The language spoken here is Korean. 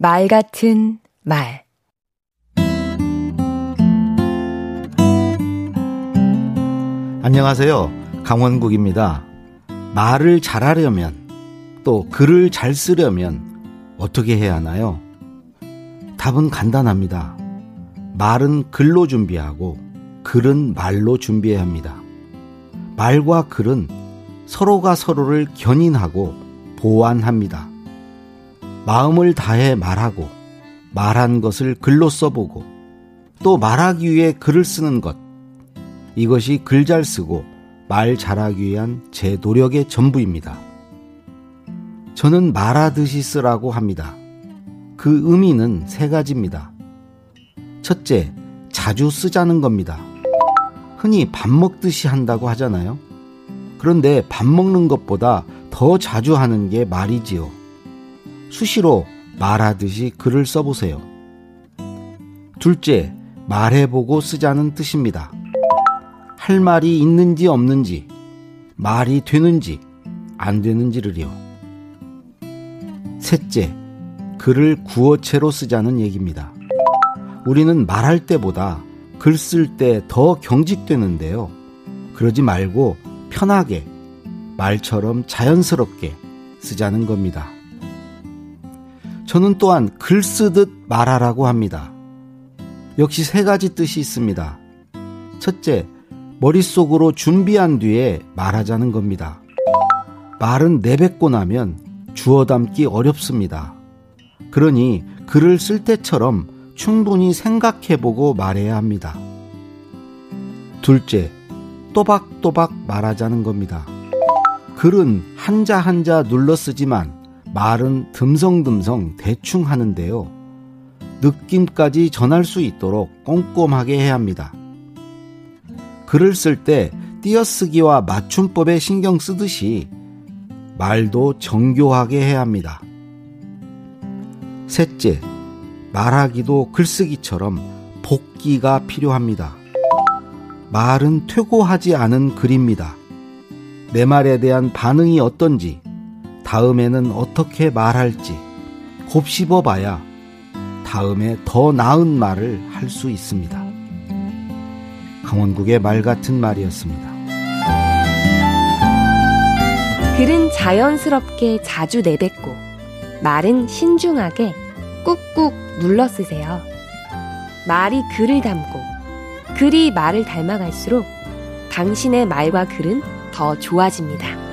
말 같은 말 안녕하세요. 강원국입니다. 말을 잘하려면 또 글을 잘 쓰려면 어떻게 해야 하나요? 답은 간단합니다. 말은 글로 준비하고 글은 말로 준비해야 합니다. 말과 글은 서로가 서로를 견인하고 보완합니다. 마음을 다해 말하고 말한 것을 글로 써보고 또 말하기 위해 글을 쓰는 것. 이것이 글 잘 쓰고 말 잘하기 위한 제 노력의 전부입니다. 저는 말하듯이 쓰라고 합니다. 그 의미는 세 가지입니다. 첫째, 자주 쓰자는 겁니다. 흔히 밥 먹듯이 한다고 하잖아요. 그런데 밥 먹는 것보다 더 자주 하는 게 말이지요. 수시로 말하듯이 글을 써보세요. 둘째, 말해보고 쓰자는 뜻입니다. 할 말이 있는지 없는지, 말이 되는지 안 되는지를요. 셋째, 글을 구어체로 쓰자는 얘기입니다. 우리는 말할 때보다 글 쓸 때 더 경직되는데요. 그러지 말고 편하게, 말처럼 자연스럽게 쓰자는 겁니다. 저는 또한 글 쓰듯 말하라고 합니다. 역시 세 가지 뜻이 있습니다. 첫째, 머릿속으로 준비한 뒤에 말하자는 겁니다. 말은 내뱉고 나면 주워 담기 어렵습니다. 그러니 글을 쓸 때처럼 충분히 생각해보고 말해야 합니다. 둘째, 또박또박 말하자는 겁니다. 글은 한자 한자 눌러 쓰지만 말은 듬성듬성 대충 하는데요. 느낌까지 전할 수 있도록 꼼꼼하게 해야 합니다. 글을 쓸 때 띄어쓰기와 맞춤법에 신경 쓰듯이 말도 정교하게 해야 합니다. 셋째, 말하기도 글쓰기처럼 복기가 필요합니다. 말은 퇴고하지 않은 글입니다. 내 말에 대한 반응이 어떤지, 다음에는 어떻게 말할지 곱씹어 봐야 다음에 더 나은 말을 할 수 있습니다. 강원국의 말 같은 말이었습니다. 글은 자연스럽게 자주 내뱉고 말은 신중하게 꾹꾹 눌러 쓰세요. 말이 글을 닮고 글이 말을 닮아갈수록 당신의 말과 글은 더 좋아집니다.